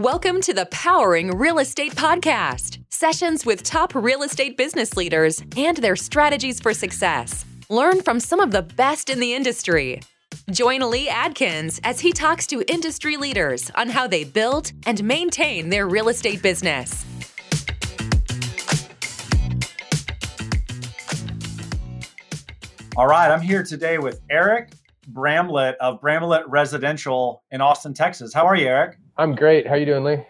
Welcome to the Powering Real Estate Podcast sessions with top real estate business leaders and their strategies for success. Learn from some of the best in the industry. Join Lee Adkins as he talks to industry leaders on how they build and maintain their real estate business. All right, I'm here today with Eric Bramlett of Bramlett Residential in Austin, Texas. How are you, Eric? I'm great. How are you doing, Lee?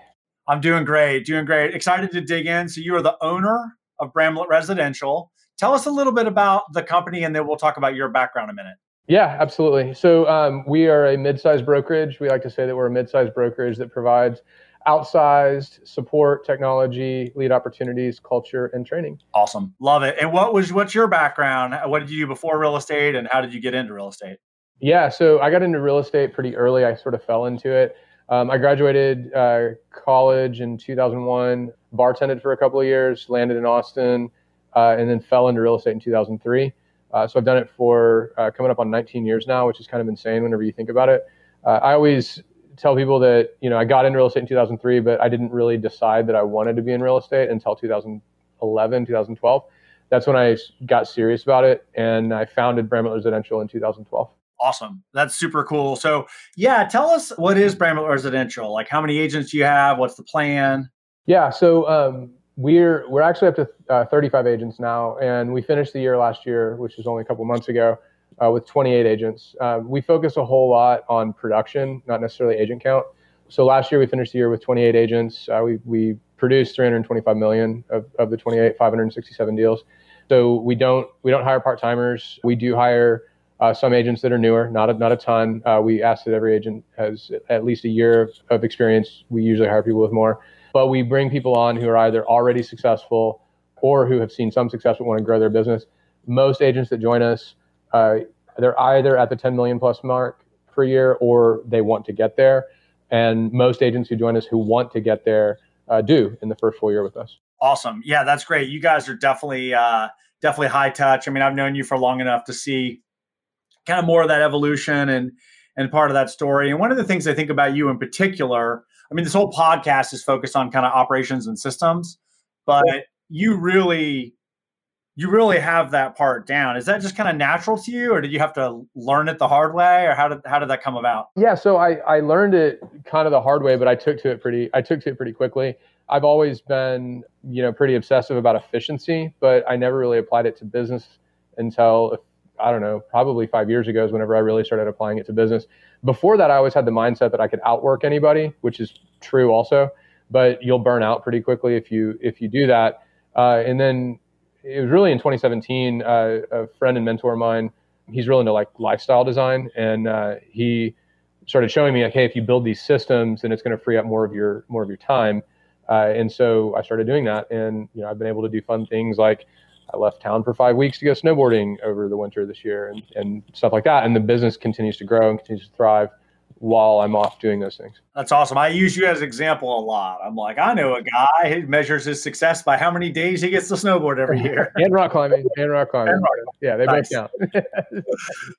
I'm doing great, doing great. Excited to dig in. So you are the owner of Bramlett Residential. Tell us a little bit about the company, and then we'll talk about your background in a minute. Yeah, absolutely. So um, we are a mid-sized brokerage. We like to say that we're a mid-sized brokerage that provides outsized support, technology, lead opportunities, culture, and training. Awesome, love it. And what was what's your background? What did you do before real estate, and how did you get into real estate? Yeah, so I got into real estate pretty early. I sort of fell into it. Um, I graduated uh, college in 2001, bartended for a couple of years, landed in Austin, uh, and then fell into real estate in 2003. Uh, so I've done it for uh, coming up on 19 years now, which is kind of insane whenever you think about it. Uh, I always tell people that you know I got into real estate in 2003, but I didn't really decide that I wanted to be in real estate until 2011, 2012. That's when I got serious about it, and I founded Bramlett Residential in 2012 awesome. That's super cool. So, yeah, tell us what is Bramlett Residential? Like, how many agents do you have? What's the plan? Yeah, so um, we're we're actually up to uh, 35 agents now, and we finished the year last year, which was only a couple months ago, uh, with 28 agents. Uh, we focus a whole lot on production, not necessarily agent count. So last year we finished the year with 28 agents. Uh, we we produced 325 million of, of the 28, 567 deals. So we don't we don't hire part timers. We do hire uh, some agents that are newer, not a, not a ton. Uh, we ask that every agent has at least a year of experience. We usually hire people with more, but we bring people on who are either already successful or who have seen some success but want to grow their business. Most agents that join us, uh, they're either at the 10 million plus mark per year or they want to get there. And most agents who join us who want to get there uh, do in the first full year with us. Awesome. Yeah, that's great. You guys are definitely uh, definitely high touch. I mean, I've known you for long enough to see kind of more of that evolution and and part of that story. And one of the things I think about you in particular, I mean, this whole podcast is focused on kind of operations and systems, but you really you really have that part down. Is that just kind of natural to you, or did you have to learn it the hard way, or how did how did that come about? Yeah, so I I learned it kind of the hard way, but I took to it pretty I took to it pretty quickly. I've always been you know pretty obsessive about efficiency, but I never really applied it to business until I don't know, probably five years ago is whenever I really started applying it to business. Before that, I always had the mindset that I could outwork anybody, which is true also, but you'll burn out pretty quickly if you if you do that. Uh, and then it was really in 2017, uh, a friend and mentor of mine, he's really into like lifestyle design, and uh, he started showing me like, hey, if you build these systems, then it's going to free up more of your more of your time. Uh, and so I started doing that, and you know, I've been able to do fun things like I left town for five weeks to go snowboarding over the winter this year and, and stuff like that. And the business continues to grow and continues to thrive while I'm off doing those things. That's awesome. I use you as an example a lot. I'm like, I know a guy who measures his success by how many days he gets to snowboard every year. and rock climbing. And rock climbing. And rock Yeah, they nice. both count.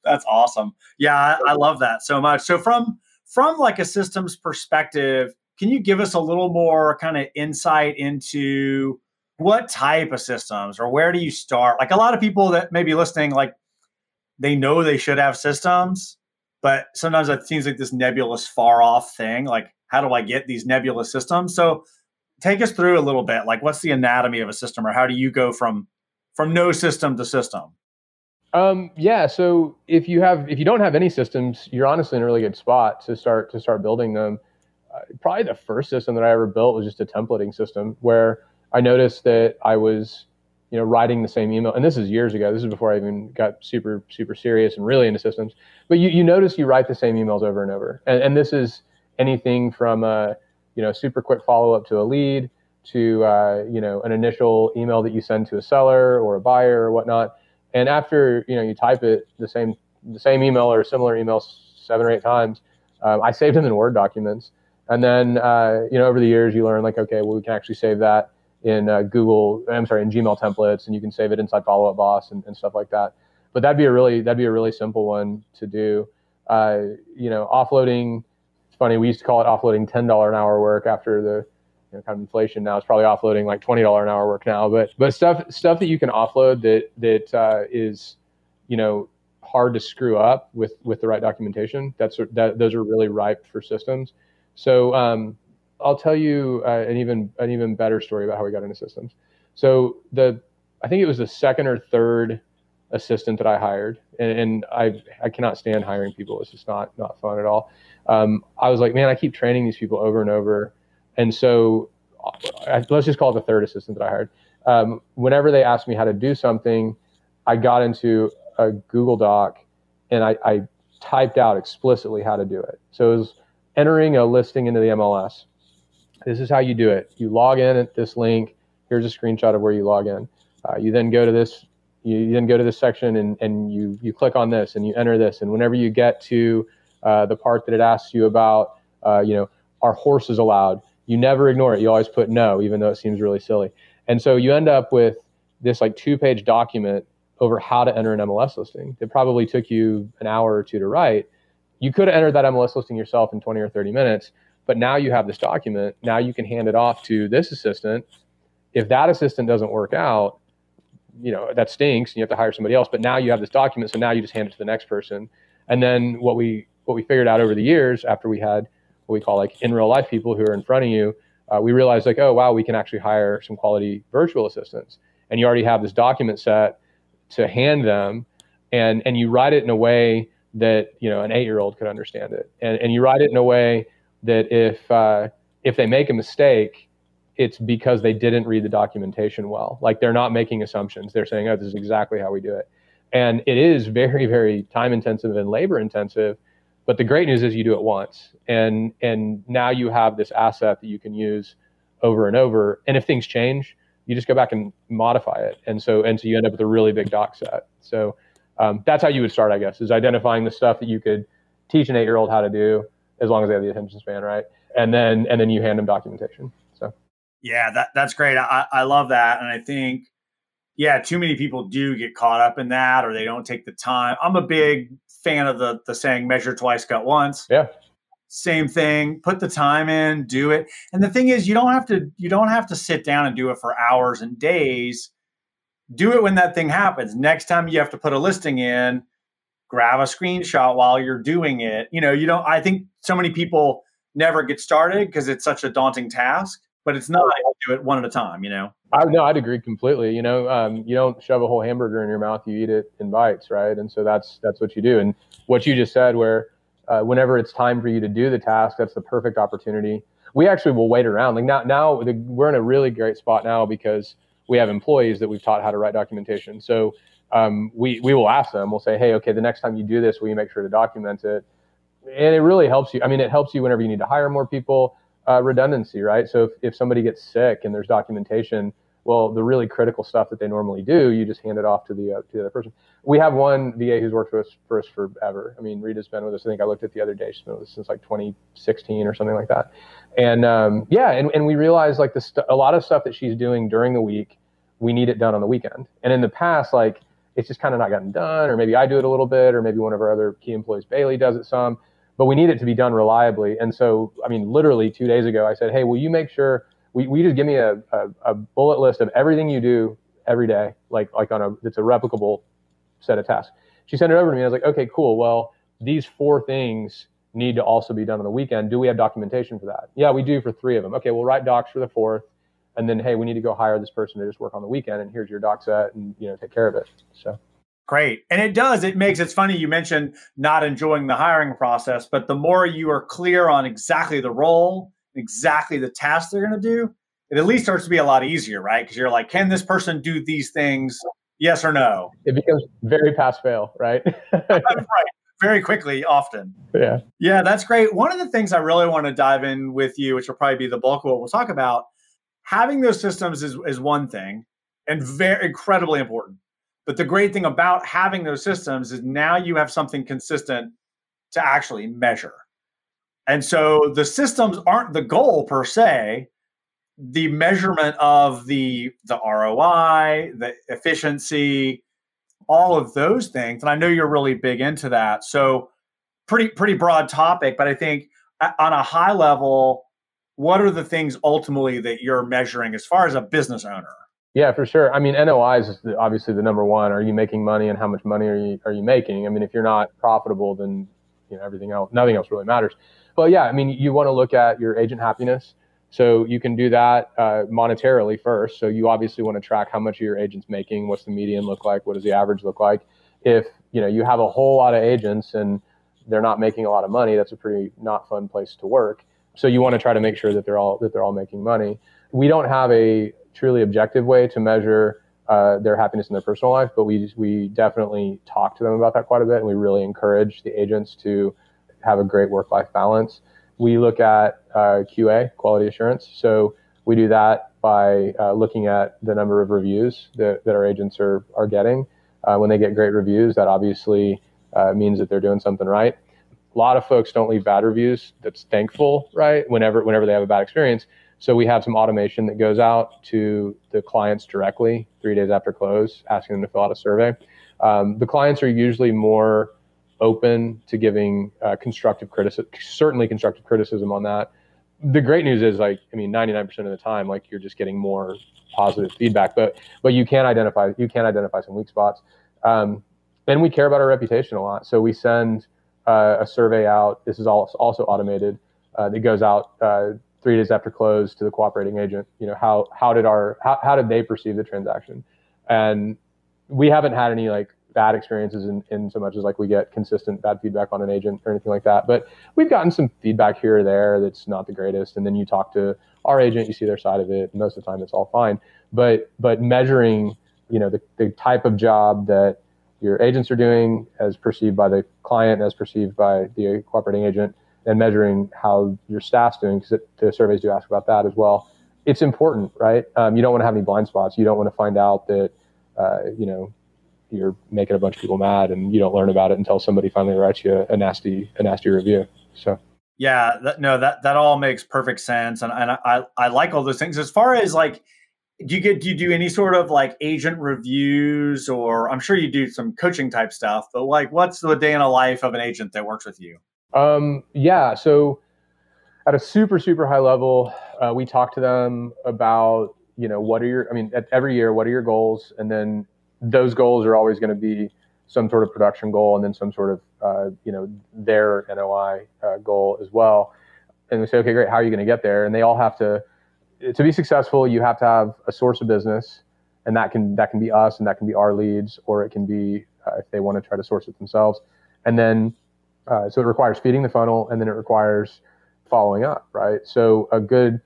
That's awesome. Yeah, I, I love that so much. So from from like a systems perspective, can you give us a little more kind of insight into what type of systems or where do you start? Like a lot of people that may be listening, like they know they should have systems, but sometimes it seems like this nebulous, far off thing. Like, how do I get these nebulous systems? So take us through a little bit. Like, what's the anatomy of a system, or how do you go from from no system to system? Um, yeah. So if you have if you don't have any systems, you're honestly in a really good spot to start to start building them. Uh, probably the first system that I ever built was just a templating system where I noticed that I was, you know, writing the same email, and this is years ago. This is before I even got super, super serious and really into systems. But you, you notice you write the same emails over and over, and, and this is anything from a, you know, super quick follow up to a lead to, uh, you know, an initial email that you send to a seller or a buyer or whatnot. And after you know you type it the same the same email or similar emails seven or eight times, um, I saved them in Word documents. And then, uh, you know, over the years, you learn like, okay, well, we can actually save that in uh, Google, I'm sorry, in Gmail templates, and you can save it inside Follow Up Boss and, and stuff like that. But that'd be a really that'd be a really simple one to do. Uh, you know, offloading It's funny. We used to call it offloading ten dollar an hour work after the you know, kind of inflation. Now it's probably offloading like twenty dollar an hour work now. But but stuff stuff that you can offload that that uh, is you know hard to screw up with with the right documentation. That's that those are really ripe for systems. So um, I'll tell you uh, an even an even better story about how we got into systems. So the I think it was the second or third assistant that I hired, and, and I I cannot stand hiring people. It's just not not fun at all. Um, I was like, man, I keep training these people over and over, and so I, let's just call it the third assistant that I hired. Um, whenever they asked me how to do something, I got into a Google Doc and I, I typed out explicitly how to do it. So it was entering a listing into the MLS. This is how you do it. You log in at this link. Here's a screenshot of where you log in. Uh, you then go to this. You then go to this section and, and you you click on this and you enter this. And whenever you get to uh, the part that it asks you about, uh, you know, are horses allowed? You never ignore it. You always put no, even though it seems really silly. And so you end up with this like two page document over how to enter an MLS listing. It probably took you an hour or two to write. You could have entered that MLS listing yourself in 20 or 30 minutes, but now you have this document. Now you can hand it off to this assistant. If that assistant doesn't work out, you know, that stinks and you have to hire somebody else. But now you have this document, so now you just hand it to the next person. And then what we what we figured out over the years after we had what we call like in real life people who are in front of you, uh, we realized like, oh wow, we can actually hire some quality virtual assistants. And you already have this document set to hand them and and you write it in a way that you know an eight year old could understand it and and you write it in a way that if uh, if they make a mistake it's because they didn't read the documentation well. Like they're not making assumptions. They're saying oh this is exactly how we do it. And it is very very time intensive and labor intensive but the great news is you do it once. And and now you have this asset that you can use over and over. And if things change you just go back and modify it. And so, and so you end up with a really big doc set. So um, that's how you would start, I guess, is identifying the stuff that you could teach an eight-year-old how to do, as long as they have the attention span, right? And then, and then you hand them documentation. So, yeah, that that's great. I, I love that, and I think, yeah, too many people do get caught up in that, or they don't take the time. I'm a big fan of the the saying "measure twice, cut once." Yeah, same thing put the time in do it and the thing is you don't have to you don't have to sit down and do it for hours and days do it when that thing happens next time you have to put a listing in grab a screenshot while you're doing it you know you don't i think so many people never get started because it's such a daunting task but it's not do it one at a time you know I no, I'd agree completely. You know, um, you don't shove a whole hamburger in your mouth; you eat it in bites, right? And so that's that's what you do. And what you just said, where uh, whenever it's time for you to do the task, that's the perfect opportunity. We actually will wait around. Like now, now the, we're in a really great spot now because we have employees that we've taught how to write documentation. So um, we we will ask them. We'll say, hey, okay, the next time you do this, will you make sure to document it? And it really helps you. I mean, it helps you whenever you need to hire more people. Uh, redundancy, right? So if, if somebody gets sick and there's documentation, well, the really critical stuff that they normally do, you just hand it off to the uh, to the other person. We have one VA who's worked with us for us forever. I mean, Rita's been with us. I think I looked at the other day. She's been with us since like 2016 or something like that. And um, yeah, and, and we realized like the st- a lot of stuff that she's doing during the week, we need it done on the weekend. And in the past, like it's just kind of not gotten done, or maybe I do it a little bit, or maybe one of our other key employees, Bailey, does it some. But we need it to be done reliably. And so, I mean, literally two days ago, I said, hey, will you make sure we, we just give me a, a, a, bullet list of everything you do every day, like like on a it's a replicable set of tasks. She sent it over to me. I was like, okay, cool. Well, these four things need to also be done on the weekend. Do we have documentation for that? Yeah, we do for three of them. Okay, we'll write docs for the fourth, and then hey, we need to go hire this person to just work on the weekend, and here's your doc set, and you know take care of it. So. Great. And it does. It makes it's funny you mentioned not enjoying the hiring process, but the more you are clear on exactly the role exactly the task they're going to do, it at least starts to be a lot easier, right? Because you're like, can this person do these things? Yes or no? It becomes very pass fail, right? right. Very quickly, often. Yeah. Yeah, that's great. One of the things I really want to dive in with you, which will probably be the bulk of what we'll talk about, having those systems is, is one thing and very incredibly important. But the great thing about having those systems is now you have something consistent to actually measure. And so the systems aren't the goal per se. The measurement of the the ROI, the efficiency, all of those things. And I know you're really big into that. So pretty pretty broad topic, but I think uh, on a high level, what are the things ultimately that you're measuring as far as a business owner? Yeah, for sure. I mean, NOI is obviously the number one. Are you making money, and how much money are you are you making? I mean, if you're not profitable, then you know everything else, nothing else really matters. But yeah, I mean, you want to look at your agent happiness. So you can do that uh, monetarily first. So you obviously want to track how much your agent's making. What's the median look like? What does the average look like? If you know you have a whole lot of agents and they're not making a lot of money, that's a pretty not fun place to work. So you want to try to make sure that they're all that they're all making money. We don't have a truly objective way to measure uh, their happiness in their personal life, but we we definitely talk to them about that quite a bit, and we really encourage the agents to have a great work life balance. We look at uh, QA, quality assurance. So we do that by uh, looking at the number of reviews that, that our agents are are getting. Uh, when they get great reviews, that obviously uh, means that they're doing something right. A lot of folks don't leave bad reviews. That's thankful, right? Whenever whenever they have a bad experience so we have some automation that goes out to the clients directly three days after close, asking them to fill out a survey. Um, the clients are usually more open to giving uh, constructive criticism, certainly constructive criticism on that. The great news is like, I mean, 99% of the time, like you're just getting more positive feedback, but, but you can identify, you can identify some weak spots. Um, and we care about our reputation a lot. So we send uh, a survey out. This is also automated. Uh, that goes out uh, three days after close to the cooperating agent you know how how did our how, how did they perceive the transaction? And we haven't had any like bad experiences in, in so much as like we get consistent bad feedback on an agent or anything like that. But we've gotten some feedback here or there that's not the greatest. And then you talk to our agent you see their side of it. Most of the time it's all fine. But but measuring you know the, the type of job that your agents are doing as perceived by the client as perceived by the cooperating agent and measuring how your staff's doing because the surveys do ask about that as well. It's important, right? Um, you don't want to have any blind spots. You don't want to find out that uh, you know you're making a bunch of people mad and you don't learn about it until somebody finally writes you a, nasty a nasty review. So. Yeah, that, no, that that all makes perfect sense, and and I I like all those things. As far as like, do you get do you do any sort of like agent reviews, or I'm sure you do some coaching type stuff, but like, what's the day in a life of an agent that works with you? Um, yeah. So at a super, super high level, uh, we talk to them about, you know, what are your, I mean, every year, what are your goals? And then those goals are always going to be some sort of production goal and then some sort of, uh, you know, their NOI uh, goal as well. And we say, okay, great. How are you going to get there? And they all have to, to be successful, you have to have a source of business and that can, that can be us and that can be our leads, or it can be uh, if they want to try to source it themselves. And then uh, so it requires feeding the funnel and then it requires following up, right? So a good,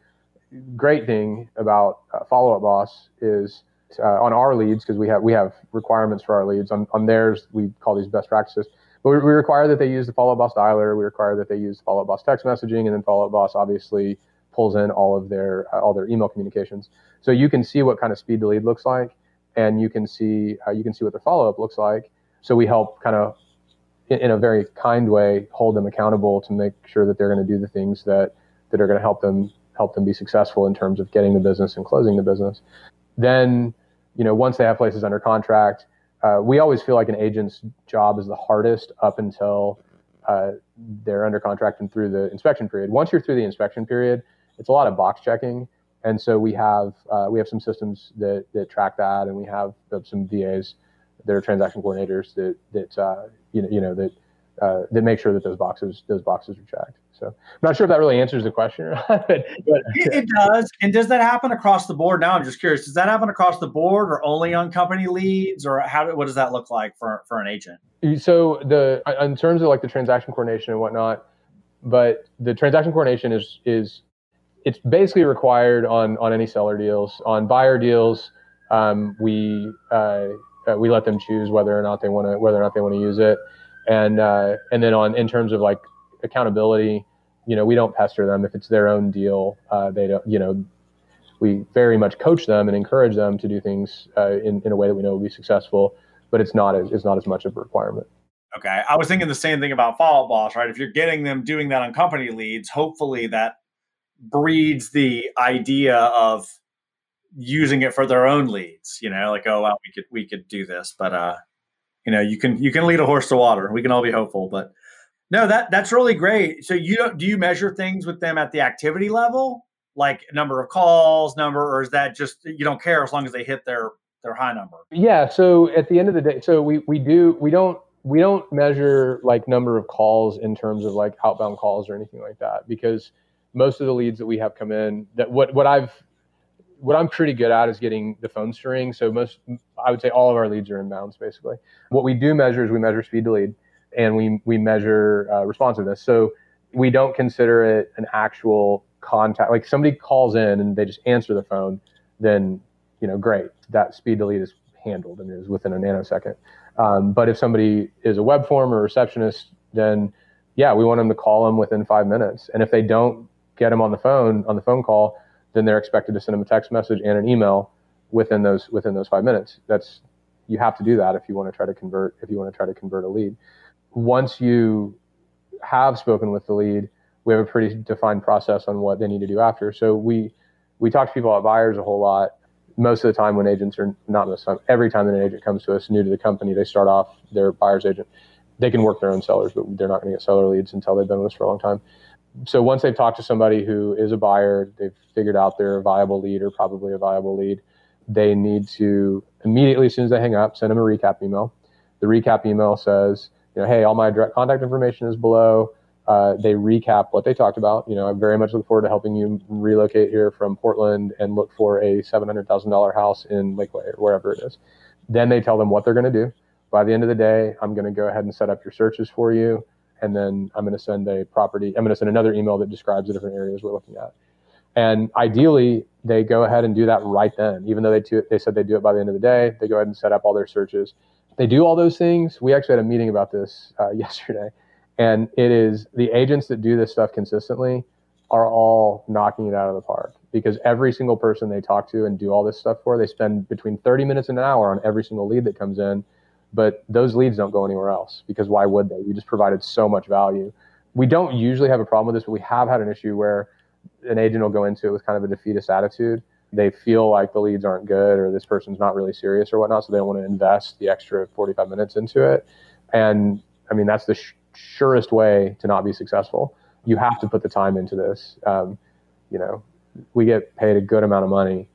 great thing about uh, Follow Up Boss is uh, on our leads because we have we have requirements for our leads. On, on theirs, we call these best practices. But we, we require that they use the Follow Up Boss dialer. We require that they use Follow Up Boss text messaging, and then Follow Up Boss obviously pulls in all of their all their email communications. So you can see what kind of speed the lead looks like, and you can see uh, you can see what their follow up looks like. So we help kind of in, in a very kind way, hold them accountable to make sure that they're going to do the things that that are going to help them help them be successful in terms of getting the business and closing the business. Then, you know, once they have places under contract, uh, we always feel like an agent's job is the hardest up until uh, they're under contract and through the inspection period. Once you're through the inspection period, it's a lot of box checking, and so we have uh, we have some systems that that track that, and we have some VAs that are transaction coordinators that that uh, you know, you know that uh, that make sure that those boxes those boxes are checked. So I'm not sure if that really answers the question but, but it, it, does. And does that happen across the board? Now I'm just curious. Does that happen across the board, or only on company leads, or how? What does that look like for for an agent? So the in terms of like the transaction coordination and whatnot, but the transaction coordination is is it's basically required on on any seller deals. On buyer deals, um, we uh, uh, we let them choose whether or not they want to whether or not they want to use it, and uh, and then on in terms of like accountability, you know, we don't pester them if it's their own deal. Uh, they don't, you know, we very much coach them and encourage them to do things uh, in in a way that we know will be successful, but it's not as it's not as much of a requirement. Okay, I was thinking the same thing about follow boss, right? If you're getting them doing that on company leads, hopefully that breeds the idea of using it for their own leads. You know, like oh wow, we could we could do this, but uh, you know, you can you can lead a horse to water. We can all be hopeful, but No, that that's really great. So you do you measure things with them at the activity level, like number of calls, number, or is that just you don't care as long as they hit their their high number? Yeah. So at the end of the day, so we we do we don't we don't measure like number of calls in terms of like outbound calls or anything like that because most of the leads that we have come in that what what I've what I'm pretty good at is getting the phone string. So most I would say all of our leads are inbounds basically. What we do measure is we measure speed to lead and we we measure uh, responsiveness. So we don't consider it an actual contact. Like somebody calls in and they just answer the phone, then you know great that speed to lead is handled and is within a nanosecond. Um, but if somebody is a web form or receptionist, then yeah, we want them to call them within five minutes. And if they don't get them on the phone on the phone call, then they're expected to send them a text message and an email within those within those five minutes. That's you have to do that if you want to try to convert if you want to try to convert a lead. Once you have spoken with the lead, we have a pretty defined process on what they need to do after. So we we talk to people about buyers a whole lot most of the time when agents are not most time, every time that an agent comes to us new to the company, they start off their buyer's agent. They can work their own sellers, but they're not going to get seller leads until they've been with us for a long time. So once they've talked to somebody who is a buyer, they've figured out they're a viable lead or probably a viable lead, they need to immediately, as soon as they hang up, send them a recap email. The recap email says, you know, hey, all my direct contact information is below uh, they recap what they talked about. You know, I very much look forward to helping you relocate here from Portland and look for a $700,000 house in Lakeway or wherever it is. Then they tell them what they're going to do. By the end of the day, I'm going to go ahead and set up your searches for you. And then I'm going to send a property, I'm going to send another email that describes the different areas we're looking at. And ideally, they go ahead and do that right then. Even though they, do, they said they do it by the end of the day, they go ahead and set up all their searches. They do all those things. We actually had a meeting about this uh, yesterday and it is the agents that do this stuff consistently are all knocking it out of the park because every single person they talk to and do all this stuff for, they spend between 30 minutes and an hour on every single lead that comes in. But those leads don't go anywhere else because why would they? You just provided so much value. We don't usually have a problem with this, but we have had an issue where an agent will go into it with kind of a defeatist attitude. They feel like the leads aren't good or this person's not really serious or whatnot, so they don't want to invest the extra 45 minutes into it. And I mean, that's the sh- surest way to not be successful. You have to put the time into this. Um, you know, we get paid a good amount of money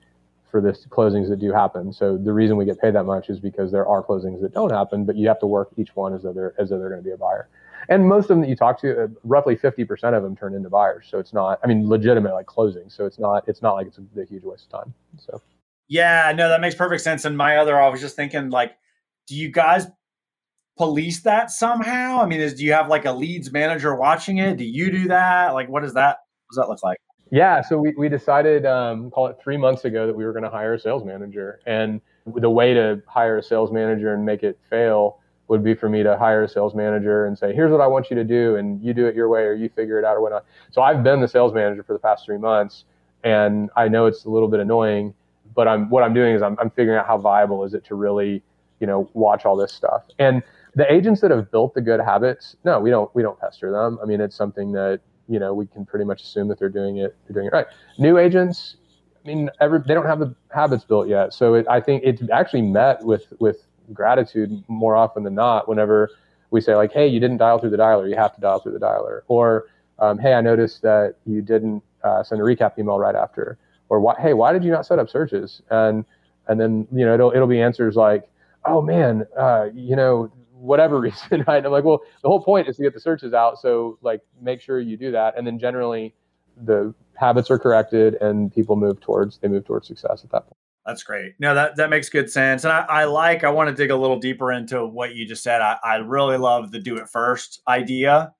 for the closings that do happen. So the reason we get paid that much is because there are closings that don't happen, but you have to work each one as though they're as though they're going to be a buyer. And most of them that you talk to, uh, roughly 50% of them turn into buyers. So it's not, I mean, legitimate like closings. So it's not, it's not like it's a, a huge waste of time. So. Yeah, no, that makes perfect sense. And my other, I was just thinking like, do you guys police that somehow? I mean, is do you have like a leads manager watching it? Do you do that? Like, what does that what does that look like? Yeah, so we, we decided, um, call it three months ago, that we were going to hire a sales manager. And the way to hire a sales manager and make it fail would be for me to hire a sales manager and say, here's what I want you to do, and you do it your way or you figure it out or whatnot. So I've been the sales manager for the past three months, and I know it's a little bit annoying, but I'm what I'm doing is I'm, I'm figuring out how viable is it to really, you know, watch all this stuff. And the agents that have built the good habits, no, we don't we don't pester them. I mean, it's something that you know we can pretty much assume that they're doing it they're doing it right. New agents, I mean, every, they don't have the habits built yet, so it, I think it's actually met with with gratitude more often than not. Whenever we say like, hey, you didn't dial through the dialer, you have to dial through the dialer, or um, hey, I noticed that you didn't uh, send a recap email right after, or hey, why did you not set up searches? And and then you know it'll it'll be answers like, oh man, uh, you know whatever reason, right? And I'm like, well, the whole point is to get the searches out. So like make sure you do that. And then generally the habits are corrected and people move towards, they move towards success at that point. That's great. No, that, that makes good sense. And I, I like, I want to dig a little deeper into what you just said. I, I really love the do it first idea.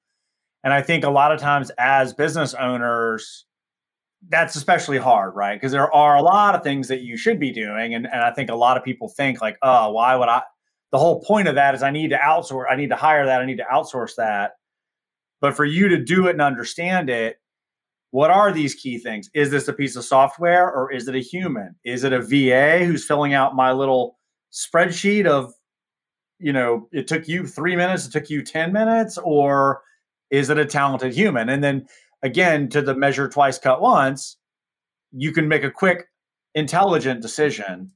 And I think a lot of times as business owners, that's especially hard, right? Because there are a lot of things that you should be doing. And, and I think a lot of people think like, oh, why would I, the whole point of that is I need to outsource, I need to hire that, I need to outsource that. But for you to do it and understand it, what are these key things? Is this a piece of software or is it a human? Is it a VA who's filling out my little spreadsheet of, you know, it took you three minutes, it took you 10 minutes, or is it a talented human? And then again, to the measure twice, cut once, you can make a quick, intelligent decision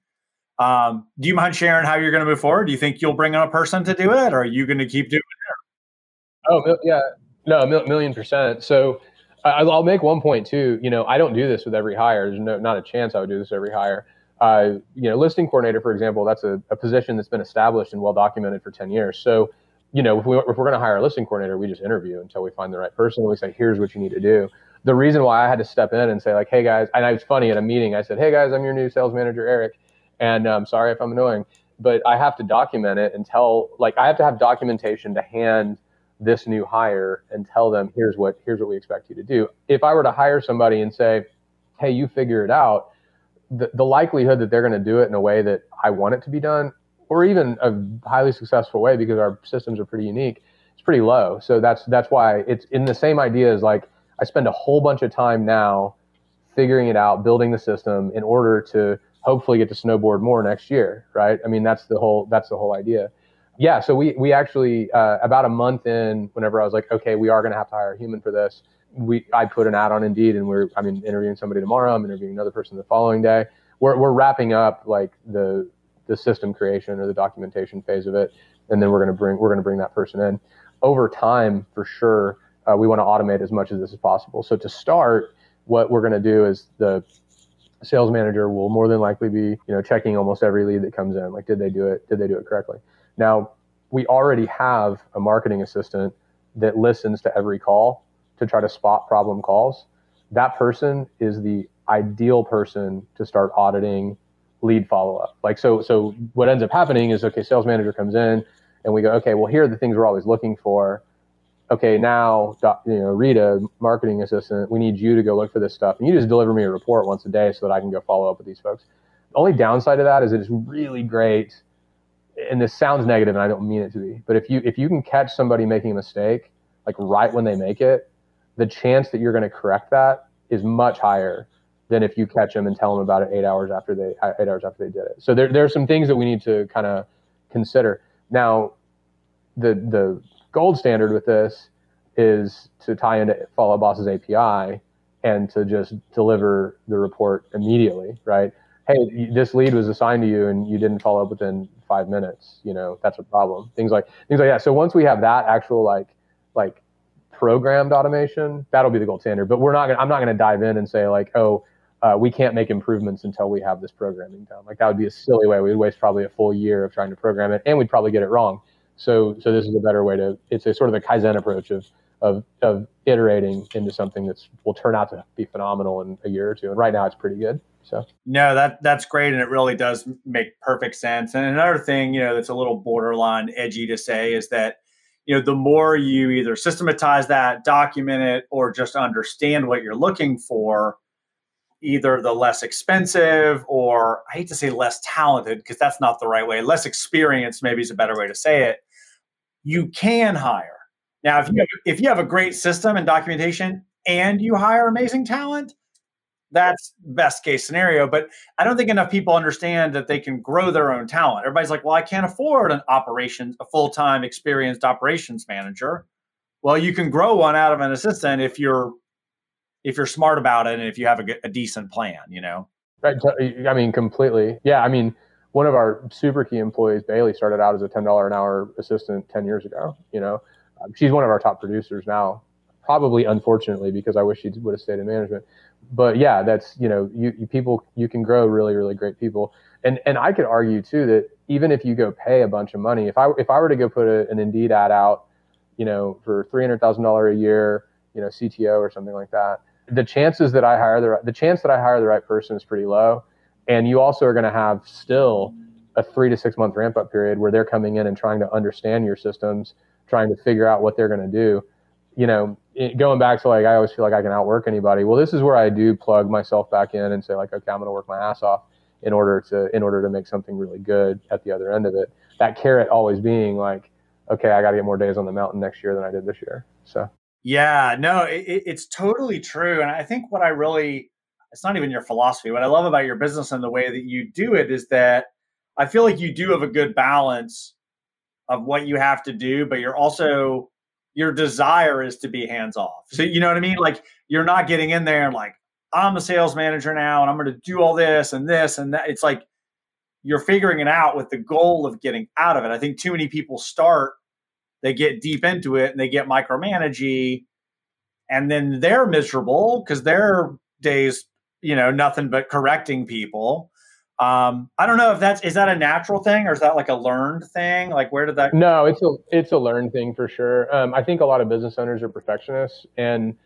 um, do you mind sharing how you're going to move forward? Do you think you'll bring on a person to do it, or are you going to keep doing it? Oh, yeah. No, million percent. So I'll make one point too. You know, I don't do this with every hire. There's no, not a chance I would do this every hire. Uh, you know, listing coordinator, for example, that's a, a, position that's been established and well documented for 10 years. So, you know, if, we, if we're going to hire a listing coordinator, we just interview until we find the right person. And we say, here's what you need to do. The reason why I had to step in and say, like, hey guys, and I was funny at a meeting. I said, hey guys, I'm your new sales manager, Eric, and I'm um, sorry if I'm annoying, but I have to document it and tell, like, I have to have documentation to hand this new hire and tell them here's what here's what we expect you to do. If I were to hire somebody and say, "Hey, you figure it out," the, the likelihood that they're going to do it in a way that I want it to be done, or even a highly successful way because our systems are pretty unique, it's pretty low. So that's that's why it's in the same idea as like I spend a whole bunch of time now figuring it out, building the system in order to hopefully get to snowboard more next year, right? I mean, that's the whole that's the whole idea yeah, so we we actually uh, about a month in, whenever I was like, okay, we are going to have to hire a human for this. We I put an ad on Indeed, and we're I mean interviewing somebody tomorrow. I'm interviewing another person the following day. We're we're wrapping up like the the system creation or the documentation phase of it, and then we're going to bring we're going to bring that person in. Over time, for sure, uh, we want to automate as much of this as possible. So to start, what we're going to do is the sales manager will more than likely be you know checking almost every lead that comes in. Like, did they do it? Did they do it correctly? Now, we already have a marketing assistant that listens to every call to try to spot problem calls. That person is the ideal person to start auditing lead follow up. Like so so what ends up happening is okay, sales manager comes in and we go, okay, well here are the things we're always looking for. Okay, now you know, Rita, marketing assistant, we need you to go look for this stuff. And you just deliver me a report once a day so that I can go follow up with these folks. The only downside of that is it is really great and this sounds negative and I don't mean it to be, but if you if you can catch somebody making a mistake like right when they make it, the chance that you're going to correct that is much higher than if you catch them and tell them about it eight hours after they eight hours after they did it. So there there are some things that we need to kind of consider. Now, the the gold standard with this is to tie into Follow Boss's API and to just deliver the report immediately, right? Hey, this lead was assigned to you and you didn't follow up within five minutes, you know, that's a problem. Things like things like that. So once we have that actual like like programmed automation, that'll be the gold standard. But we're not gonna I'm not gonna dive in and say like, oh, uh, we can't make improvements until we have this programming done. Like that would be a silly way. We'd waste probably a full year of trying to program it, and we'd probably get it wrong. So, so this is a better way to. It's a sort of a kaizen approach of of of iterating into something that's will turn out to be phenomenal in a year or two. And right now, it's pretty good. So no, that that's great, and it really does make perfect sense. And another thing, you know, that's a little borderline edgy to say is that you know the more you either systematize that, document it, or just understand what you're looking for, either the less expensive or I hate to say less talented because that's not the right way. Less experienced maybe is a better way to say it. You can hire. Now, if you have, if you have a great system and documentation and you hire amazing talent, that's best case scenario. But I don't think enough people understand that they can grow their own talent. Everybody's like, well, I can't afford an operations, a full time experienced operations manager. Well, you can grow one out of an assistant if you're if you're smart about it and if you have a, a decent plan, you know. Right. I mean, completely. Yeah. I mean, one of our super key employees, Bailey, started out as a ten dollar an hour assistant ten years ago. You know, um, she's one of our top producers now. Probably, unfortunately, because I wish she would have stayed in management but yeah, that's you know, you, you, people you can grow really really great people, and and I could argue too that even if you go pay a bunch of money, if I if I were to go put a, an Indeed ad out, you know, for three hundred thousand dollar a year, you know, CTO or something like that, the chances that I hire the the chance that I hire the right person is pretty low, and you also are going to have still a three to six month ramp up period where they're coming in and trying to understand your systems, trying to figure out what they're going to do you know, going back to like, I always feel like I can outwork anybody. Well, this is where I do plug myself back in and say like, okay, I'm going to work my ass off in order to, in order to make something really good at the other end of it. That carrot always being like, okay, I got to get more days on the mountain next year than I did this year. So, yeah, no, it, it's totally true. And I think what I really, it's not even your philosophy. What I love about your business and the way that you do it is that I feel like you do have a good balance of what you have to do, but you're also your desire is to be hands off. So you know what I mean? Like you're not getting in there and like I'm a sales manager now and I'm going to do all this and this and that. It's like you're figuring it out with the goal of getting out of it. I think too many people start they get deep into it and they get micromanagey and then they're miserable because their days you know nothing but correcting people. Um i don't know if that's is that a natural thing or is that like a learned thing? Like where did that no it's a it's a learned thing for sure. Um, i think a lot of business owners are perfectionists and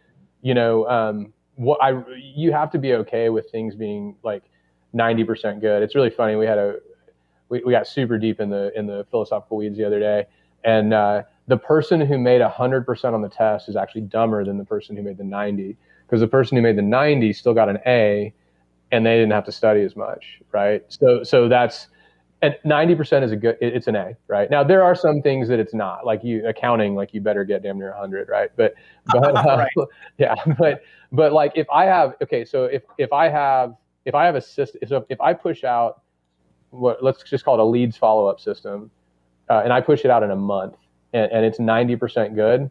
you know um what i you have to be okay with things being like 90% good. It's really funny we had a we, we got super deep in the in the philosophical weeds the other day, and uh, the person who made hundred percent on the test is actually dumber than the person who made the ninety, because the person who made the ninety still got an A, and they didn't have to study as much, right? So so that's and 90% is a good it's an a right now there are some things that it's not like you accounting like you better get damn near 100 right but but uh, right. yeah but but like if i have okay so if if i have if i have a system so if i push out what let's just call it a leads follow up system, uh, and I push it out in a month, and, and it's ninety percent good,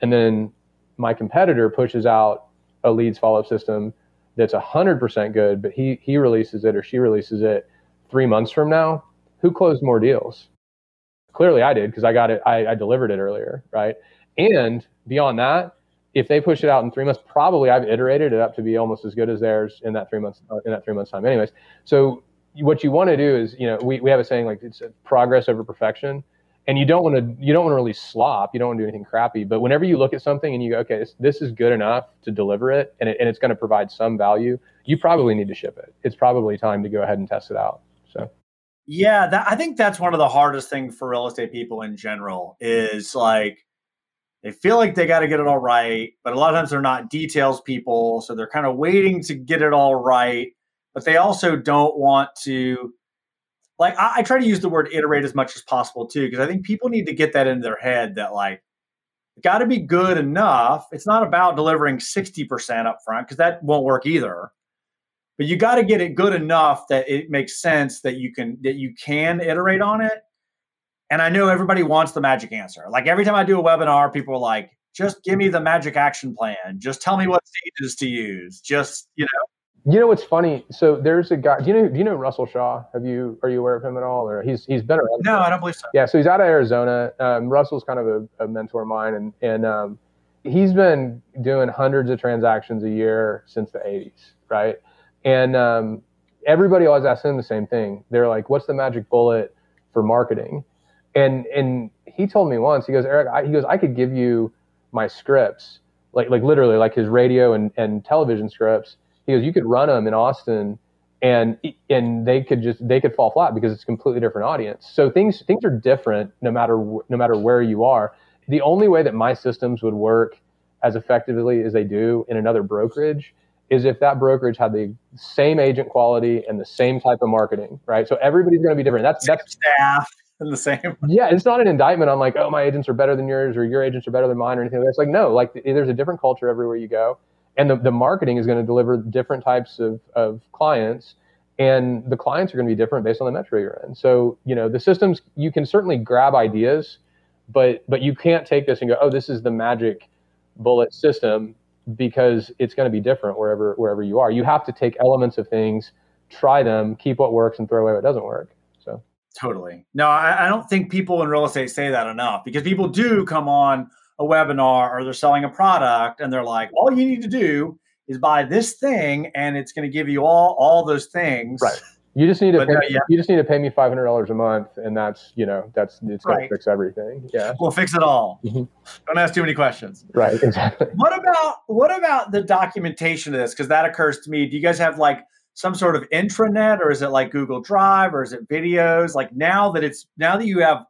and then my competitor pushes out a leads follow up system that's hundred percent good, but he he releases it or she releases it three months from now. Who closed more deals? Clearly, I did because I got it. I, I delivered it earlier, right? And beyond that, if they push it out in three months, probably I've iterated it up to be almost as good as theirs in that three months in that three months time. Anyways, so what you want to do is, you know, we, we have a saying like it's progress over perfection. And you don't want to you don't want to really slop. You don't want to do anything crappy. But whenever you look at something and you go, okay, this, this is good enough to deliver it, and, it, and it's going to provide some value, you probably need to ship it. It's probably time to go ahead and test it out. So. Yeah, that, I think that's one of the hardest things for real estate people in general is like they feel like they got to get it all right, but a lot of times they're not details people, so they're kind of waiting to get it all right but they also don't want to like I, I try to use the word iterate as much as possible too because i think people need to get that into their head that like got to be good enough. It's not about delivering 60% up front because that won't work either. But you got to get it good enough that it makes sense that you can that you can iterate on it. And i know everybody wants the magic answer. Like every time i do a webinar people are like just give me the magic action plan. Just tell me what stages to use. Just you know you know what's funny? So there's a guy. Do you know? Do you know Russell Shaw? Have you? Are you aware of him at all? Or he's he's been around. No, I don't believe so. Yeah, so he's out of Arizona. Um, Russell's kind of a, a, mentor of mine, and and um, he's been doing hundreds of transactions a year since the '80s, right? And um, everybody always asks him the same thing. They're like, "What's the magic bullet for marketing?" And and he told me once. He goes, "Eric," I, he goes, "I could give you my scripts, like like literally like his radio and and television scripts." He goes, you could run them in Austin and and they could just they could fall flat because it's a completely different audience. So things things are different no matter no matter where you are. The only way that my systems would work as effectively as they do in another brokerage is if that brokerage had the same agent quality and the same type of marketing, right? So everybody's going to be different. That's that's staff and the same. Yeah, it's not an indictment on like, oh, my agents are better than yours or your agents are better than mine or anything. It's like no, like there's a different culture everywhere you go and the, the marketing is going to deliver different types of, of clients and the clients are going to be different based on the metro you're in. So you know the systems you can certainly grab ideas but but you can't take this and go oh this is the magic bullet system because it's going to be different wherever wherever you are. You have to take elements of things try them keep what works and throw away what doesn't work so. Totally. No I, I don't think people in real estate say that enough because people do come on a webinar or they're selling a product and they're like, all you need to do is buy this thing and it's going to give you all all those things. Right. You just need to pay, yeah. you just need to pay me five hundred dollars a month, and that's you know that's it's going right. to fix everything. Yeah, we'll fix it all. Mm-hmm. Don't ask too many questions. Right, exactly. What about what about the documentation of this? Because that occurs to me. Do you guys have like some sort of intranet, or is it like Google Drive, or is it videos? Like now that it's now that you have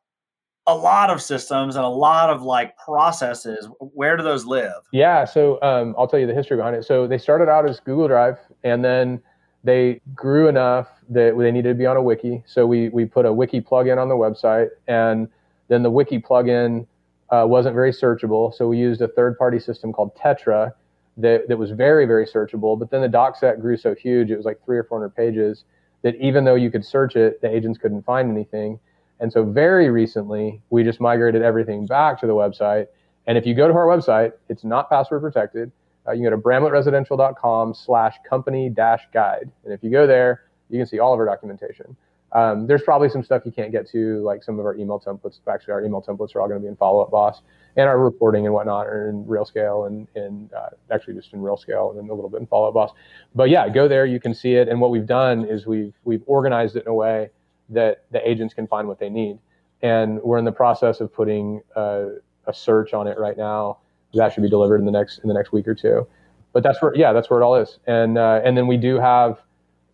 a lot of systems and a lot of like processes. Where do those live? Yeah, so um, I'll tell you the history behind it. So they started out as Google Drive, and then they grew enough that they needed to be on a wiki. So we we put a wiki plugin on the website, and then the wiki plugin uh, wasn't very searchable. So we used a third-party system called Tettra that that was very very searchable. But then the doc set grew so huge, it was like three or four hundred pages that even though you could search it, the agents couldn't find anything. And so very recently, we just migrated everything back to the website. And if you go to our website, it's not password protected. Uh, you can go to bramlettresidential.com slash company dash guide. And if you go there, you can see all of our documentation. Um, there's probably some stuff you can't get to, like some of our email templates. Actually, our email templates are all going to be in Follow Up Boss, and our reporting and whatnot are in RealScale and, and uh, actually just in RealScale and a little bit in Follow Up Boss. But yeah, go there, you can see it. And what we've done is we've we've organized it in a way that the agents can find what they need. And we're in the process of putting uh, a search on it right now. That should be delivered in the next in the next week or two. But that's where yeah, that's where it all is. And uh, and then we do have,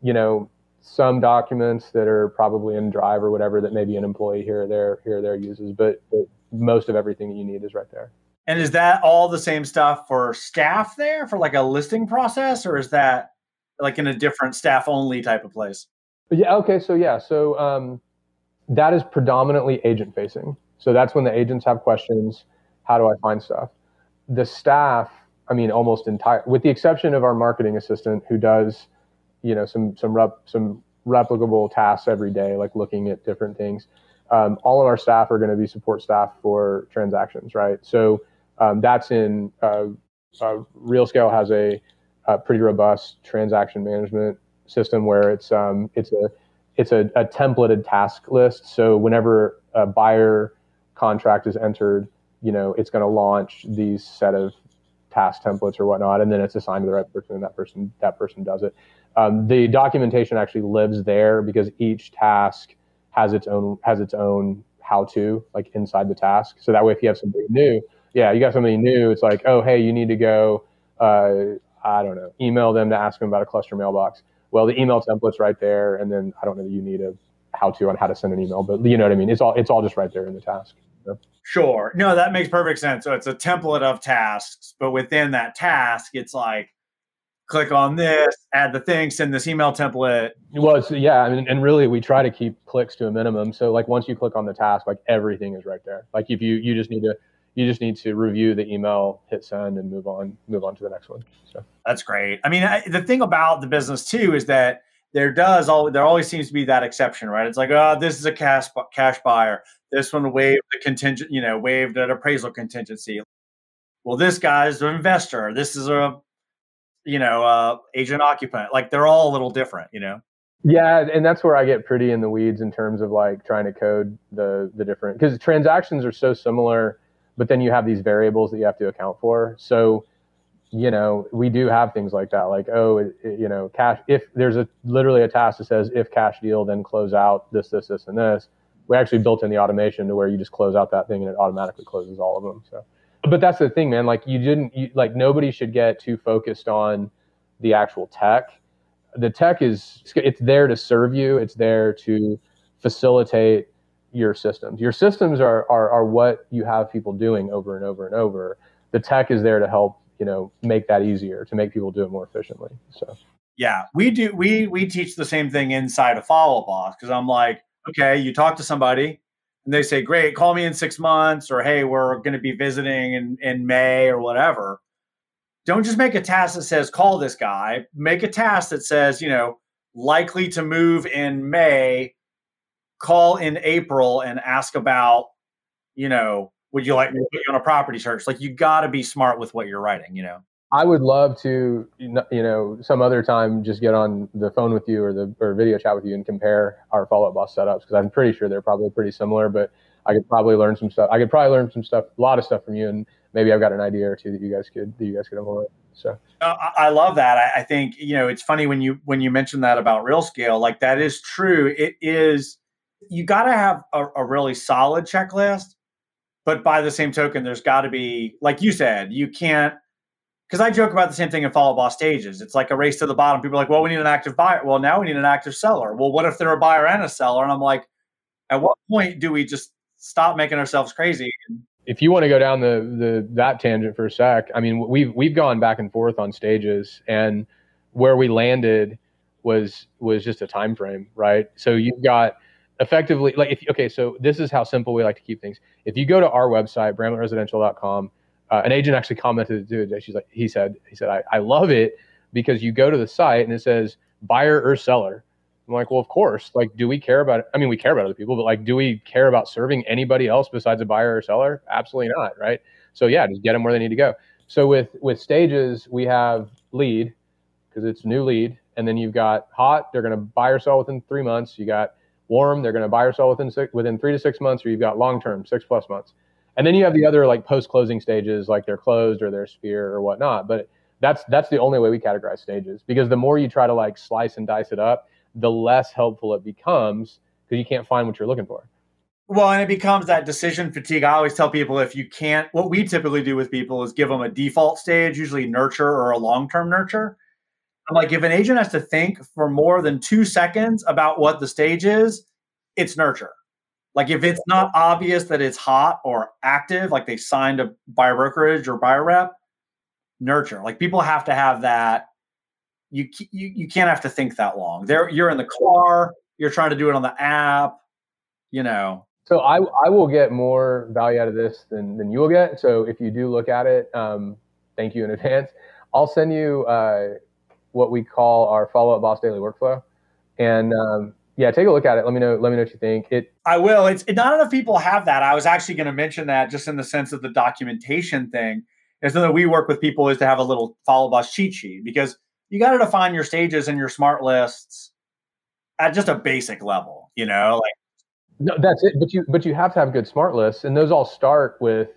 you know, some documents that are probably in Drive or whatever that maybe an employee here or there here or there uses, but, but most of everything that you need is right there. And is that all the same stuff for staff there for like a listing process, or is that like in a different staff only type of place? Yeah. Okay. So yeah. So um, that is predominantly agent facing. So that's when the agents have questions. How do I find stuff? The staff, I mean, almost entire, with the exception of our marketing assistant who does you know some some rep, some replicable tasks every day, like looking at different things. Um, all of our staff are going to be support staff for transactions, right? So um, that's in uh, uh, RealScale has a, a, pretty robust transaction management system where it's um, it's a it's a, a, templated task list. So whenever a buyer contract is entered, you know it's going to launch these set of task templates or whatnot, and then it's assigned to the right person, and that person that person does it. Um, the documentation actually lives there because each task has its own has its own how to like inside the task. So that way, if you have something new, yeah, you got somebody new, it's like, oh, hey, you need to go, uh, I don't know, email them to ask them about a cluster mailbox. Well, the email template's right there, and then I don't know that you need a how to on how to send an email, but you know what I mean. It's all it's all just right there in the task. So. Sure. No, that makes perfect sense. So it's a template of tasks, but within that task, it's like click on this, add the thing, send this email template. Well, yeah, I mean, and really, we try to keep clicks to a minimum. So, like, once you click on the task, like everything is right there. Like, if you you just need to you just need to review the email, hit send, and move on move on to the next one. So that's great. I mean, I, the thing about the business too is that there does all there always seems to be that exception, right? It's like, oh, this is a cash cash buyer. This one waived the contingent, you know, waived an appraisal contingency. Well, this guy's an investor. This is a you know, uh, agent occupant. Like they're all a little different, you know. Yeah, and that's where I get pretty in the weeds in terms of like trying to code the the different because transactions are so similar, but then you have these variables that you have to account for. So, you know, we do have things like that, like oh, it, it, you know, cash. If there's a literally a task that says if cash deal, then close out this, this, this, and this. We actually built in the automation to where you just close out that thing and it automatically closes all of them. So but that's the thing, man. Like you didn't you, like nobody should get too focused on the actual tech. The tech is it's there to serve you. It's there to facilitate your systems. Your systems are, are are what you have people doing over and over and over. The tech is there to help you know make that easier to make people do it more efficiently. So yeah, we do. We we teach the same thing inside a follow boss because I'm like, okay, you talk to somebody, and they say, great, call me in six months, or hey, we're going to be visiting in, in May or whatever. Don't just make a task that says, call this guy. Make a task that says, you know, likely to move in May, call in April and ask about, you know, would you like me to put you on a property search? Like, you got to be smart with what you're writing, you know? I would love to, you know, some other time just get on the phone with you or the or video chat with you and compare our follow up boss setups because I'm pretty sure they're probably pretty similar. But I could probably learn some stuff. I could probably learn some stuff, a lot of stuff from you, and maybe I've got an idea or two that you guys could that you guys could implement. So uh, I love that. I, I think you know it's funny when you when you mentioned that about real scale. Like that is true. It is. You got to have a, a really solid checklist, but by the same token, there's got to be like you said, you can't because I joke about the same thing in follow boss stages. It's like a race to the bottom. People are like, well, we need an active buyer. Well, now we need an active seller. Well, what if they're a buyer and a seller? And I'm like, at what point do we just stop making ourselves crazy? If you want to go down the the that tangent for a sec, I mean, we've we've gone back and forth on stages, and where we landed was was just a time frame, right? So you've got effectively like if okay, so this is how simple we like to keep things. If you go to our website, bramlettresidential.com uh, an agent actually commented to it. She's like, he said, he said, I, I love it because you go to the site and it says buyer or seller. I'm like, well, of course. Like, do we care about? It? I mean, we care about other people, but like, do we care about serving anybody else besides a buyer or seller? Absolutely not, right? So yeah, just get them where they need to go. So with with stages, we have lead because it's new lead, and then you've got hot. They're going to buy or sell within three months. You got warm, they're going to buy or sell within six, within three to six months, or you've got long term, six plus months. And then you have the other like post closing stages, like they're closed or they're sphere or whatnot. But that's that's the only way we categorize stages because the more you try to like slice and dice it up, the less helpful it becomes because you can't find what you're looking for. Well, and it becomes that decision fatigue. I always tell people if you can't, what we typically do with people is give them a default stage, usually nurture or a long term nurture. I'm like, if an agent has to think for more than two seconds about what the stage is, it's nurture. Like if it's not obvious that it's hot or active, like they signed a buyer brokerage or buyer rep, nurture. Like people have to have that. You you you can't have to think that long. There, you're in the car. You're trying to do it on the app. You know. So I I will get more value out of this than than you will get. So if you do look at it, um, thank you in advance. I'll send you uh, what we call our follow up boss daily workflow, and um, yeah, take a look at it. Let me know. Let me know what you think. It. I will. It's it, not enough people have that. I was actually going to mention that just in the sense of the documentation thing. Is that we work with people is to have a little follow up boss cheat sheet because you got to define your stages and your smart lists at just a basic level. You know, like no, that's it. But you but you have to have good smart lists, and those all start with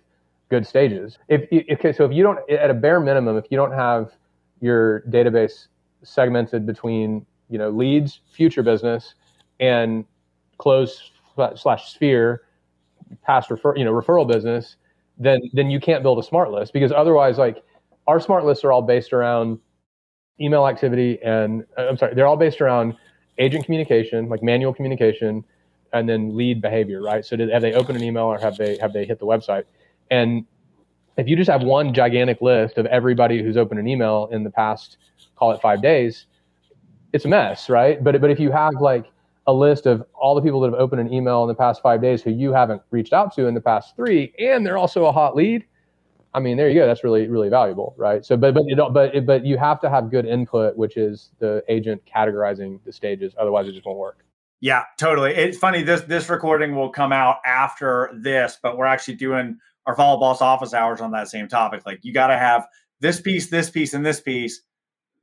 good stages. If okay, so if you don't at a bare minimum, if you don't have your database segmented between you know leads, future business, and close slash sphere past refer you know referral business, then then you can't build a smart list because otherwise like our smart lists are all based around email activity and uh, I'm sorry, they're all based around agent communication, like manual communication, and then lead behavior, right? So did, have they opened an email or have they have they hit the website? And if you just have one gigantic list of everybody who's opened an email in the past, call it five days, it's a mess, right? But but if you have like a list of all the people that have opened an email in the past five days who you haven't reached out to in the past three, and they're also a hot lead. I mean, there you go. That's really really valuable, right? So, but but you don't, but but you have to have good input, which is the agent categorizing the stages. Otherwise, it just won't work. Yeah, totally. It's funny. This this recording will come out after this, but we're actually doing our follow boss office hours on that same topic. Like, you got to have this piece, this piece, and this piece.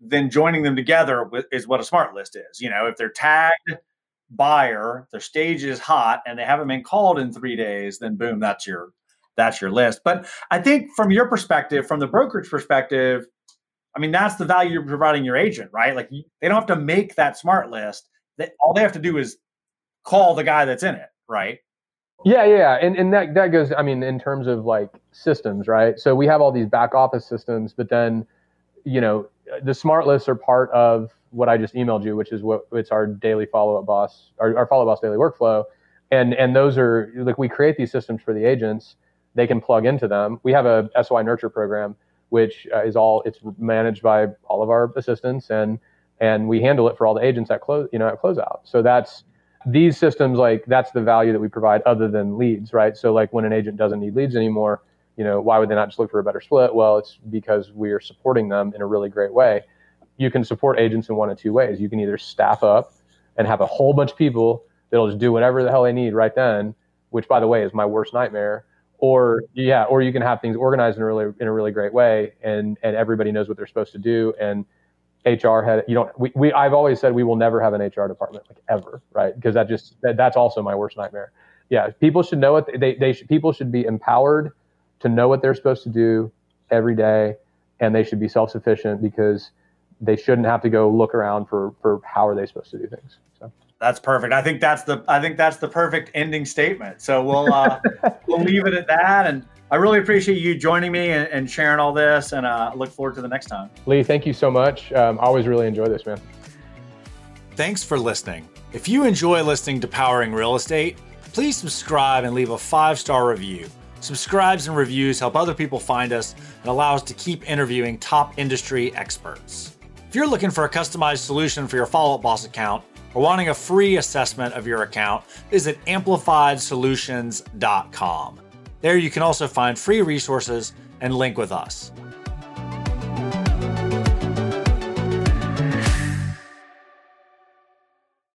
Then joining them together is what a smart list is. You know, if they're tagged buyer, their stage is hot, and they haven't been called in three days, then boom, that's your that's your list. But I think from your perspective, from the brokerage perspective, I mean that's the value you're providing your agent, right? Like they don't have to make that smart list. All they have to do is call the guy that's in it, right? Yeah, yeah, and and that that goes. I mean, in terms of like systems, right? So we have all these back office systems, but then, you know, the smart lists are part of what I just emailed you, which is what it's our daily follow up boss, our, our follow boss daily workflow. And, and those are like we create these systems for the agents. They can plug into them. We have a SOI nurture program, which uh, is all it's managed by all of our assistants, and and we handle it for all the agents at close, you know, at closeout. So that's these systems like that's the value that we provide other than leads, right? So like when an agent doesn't need leads anymore, you know, why would they not just look for a better split? Well, it's because we are supporting them in a really great way you can support agents in one of two ways. You can either staff up and have a whole bunch of people that'll just do whatever the hell they need right then, which by the way is my worst nightmare. Or yeah, or you can have things organized in a really in a really great way and and everybody knows what they're supposed to do and HR had you don't we, we I've always said we will never have an HR department like ever, right? Because that just that, that's also my worst nightmare. Yeah, people should know what they they should, people should be empowered to know what they're supposed to do every day and they should be self-sufficient because they shouldn't have to go look around for for how are they supposed to do things. So that's perfect. I think that's the I think that's the perfect ending statement. So we'll uh, we'll leave it at that. And I really appreciate you joining me and, and sharing all this. And uh, look forward to the next time. Lee, thank you so much. Um, always really enjoy this, man. Thanks for listening. If you enjoy listening to Powering Real Estate, please subscribe and leave a five star review. Subscribes and reviews help other people find us and allow us to keep interviewing top industry experts. If you're looking for a customized solution for your Follow Up Boss account or wanting a free assessment of your account, visit amplifiedsolutions.com. There you can also find free resources and link with us.